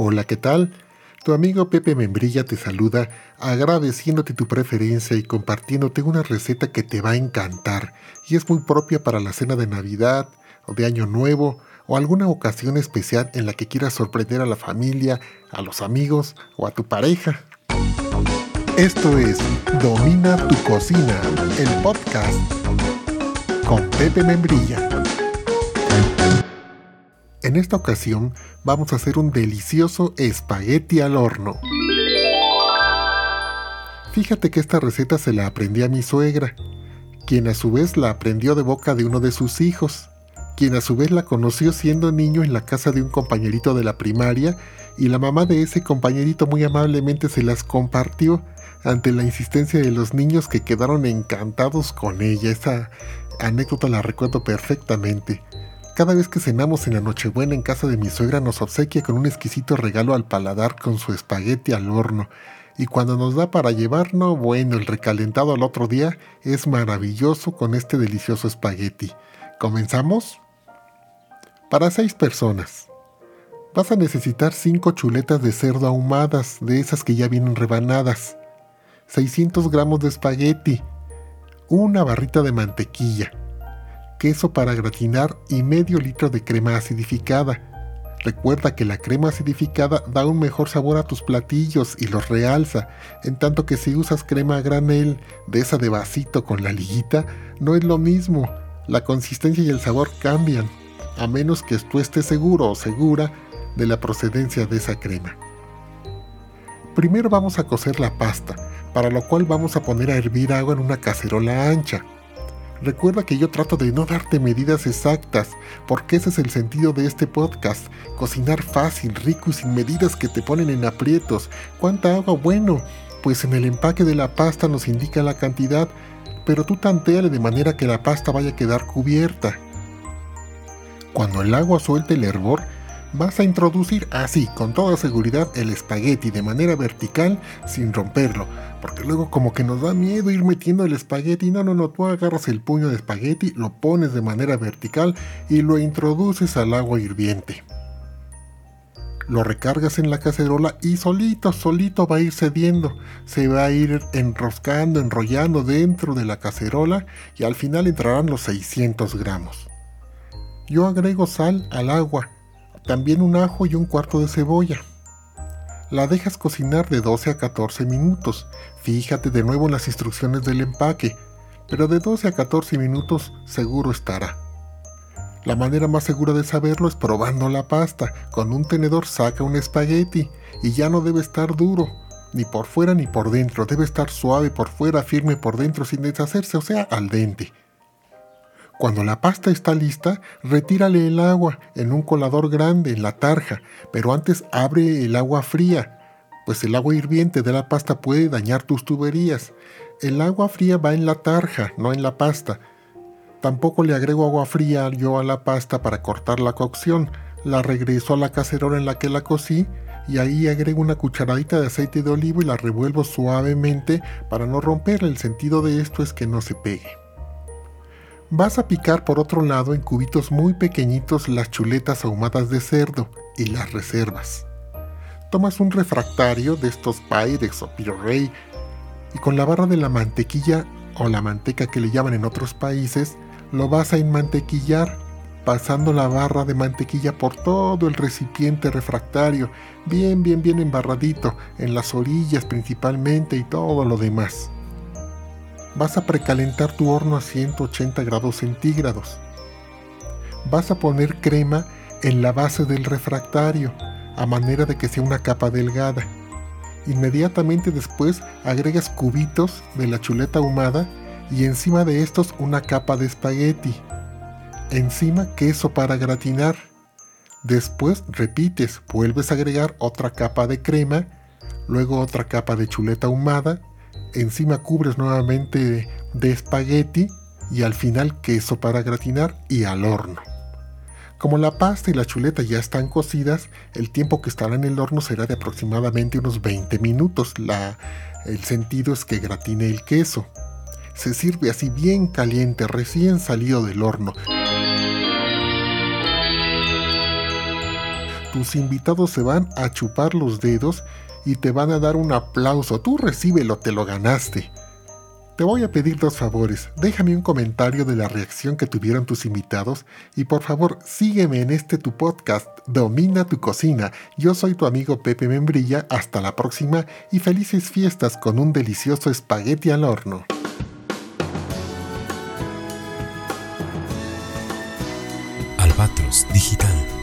Hola, ¿qué tal? Tu amigo Pepe Membrilla te saluda agradeciéndote tu preferencia y compartiéndote una receta que te va a encantar y es muy propia para la cena de Navidad o de Año Nuevo o alguna ocasión especial en la que quieras sorprender a la familia, a los amigos o a tu pareja. Esto es Domina tu cocina, el podcast con Pepe Membrilla. En esta ocasión vamos a hacer un delicioso espagueti al horno. Fíjate que esta receta se la aprendí a mi suegra, quien a su vez la aprendió de boca de uno de sus hijos, quien a su vez la conoció siendo niño en la casa de un compañerito de la primaria y la mamá de ese compañerito muy amablemente se las compartió ante la insistencia de los niños que quedaron encantados con ella. Esa anécdota la recuerdo perfectamente. Cada vez que cenamos en la Nochebuena en casa de mi suegra nos obsequia con un exquisito regalo al paladar con su espagueti al horno. Y cuando nos da para llevarnos, bueno, el recalentado al otro día es maravilloso con este delicioso espagueti. ¿Comenzamos? Para seis personas. Vas a necesitar cinco chuletas de cerdo ahumadas, de esas que ya vienen rebanadas. 600 gramos de espagueti. Una barrita de mantequilla queso para gratinar y medio litro de crema acidificada. Recuerda que la crema acidificada da un mejor sabor a tus platillos y los realza, en tanto que si usas crema granel, de esa de vasito con la liguita, no es lo mismo. La consistencia y el sabor cambian, a menos que tú estés seguro o segura de la procedencia de esa crema. Primero vamos a cocer la pasta, para lo cual vamos a poner a hervir agua en una cacerola ancha. Recuerda que yo trato de no darte medidas exactas, porque ese es el sentido de este podcast. Cocinar fácil, rico y sin medidas que te ponen en aprietos. ¿Cuánta agua? Bueno, pues en el empaque de la pasta nos indica la cantidad, pero tú tanteale de manera que la pasta vaya a quedar cubierta. Cuando el agua suelte el hervor, vas a introducir así, con toda seguridad, el espagueti de manera vertical sin romperlo, porque luego como que nos da miedo ir metiendo el espagueti. No, no, no, tú agarras el puño de espagueti, lo pones de manera vertical y lo introduces al agua hirviente. Lo recargas en la cacerola y solito, solito va a ir cediendo. Se va a ir enroscando, enrollando dentro de la cacerola y al final entrarán los 600 gramos. Yo agrego sal al agua también un ajo y un cuarto de cebolla. La dejas cocinar de 12 a 14 minutos. Fíjate de nuevo en las instrucciones del empaque, pero de 12 a 14 minutos seguro estará. La manera más segura de saberlo es probando la pasta. Con un tenedor saca un espagueti y ya no debe estar duro, ni por fuera ni por dentro. Debe estar suave por fuera, firme por dentro sin deshacerse, o sea, al dente. Cuando la pasta está lista, retírale el agua en un colador grande, en la tarja, pero antes abre el agua fría, pues el agua hirviente de la pasta puede dañar tus tuberías. El agua fría va en la tarja, no en la pasta. Tampoco le agrego agua fría yo a la pasta para cortar la cocción. La regreso a la cacerola en la que la cocí y ahí agrego una cucharadita de aceite de olivo y la revuelvo suavemente para no romper. El sentido de esto es que no se pegue. Vas a picar por otro lado en cubitos muy pequeñitos las chuletas ahumadas de cerdo y las reservas. Tomas un refractario de estos Pyrex o Rey y con la barra de la mantequilla o la manteca que le llaman en otros países, lo vas a enmantequillar pasando la barra de mantequilla por todo el recipiente refractario, bien, bien, bien embarradito, en las orillas principalmente y todo lo demás vas a precalentar tu horno a 180 grados centígrados. Vas a poner crema en la base del refractario, a manera de que sea una capa delgada. Inmediatamente después agregas cubitos de la chuleta ahumada y encima de estos una capa de espagueti. Encima queso para gratinar. Después repites, vuelves a agregar otra capa de crema, luego otra capa de chuleta ahumada encima cubres nuevamente de espagueti y al final queso para gratinar y al horno. Como la pasta y la chuleta ya están cocidas, el tiempo que estará en el horno será de aproximadamente unos 20 minutos. el sentido es que gratine el queso. Se sirve así bien caliente, recién salido del horno. tus invitados se van a chupar los dedos y te van a dar un aplauso. Tú recíbelo, te lo ganaste. Te voy a pedir dos favores. Déjame un comentario de la reacción que tuvieron tus invitados y por favor sígueme en este tu podcast, Domina tu cocina. Yo soy tu amigo Pepe Membrilla. Hasta la próxima y felices fiestas con un delicioso espagueti al horno. Albatros Digital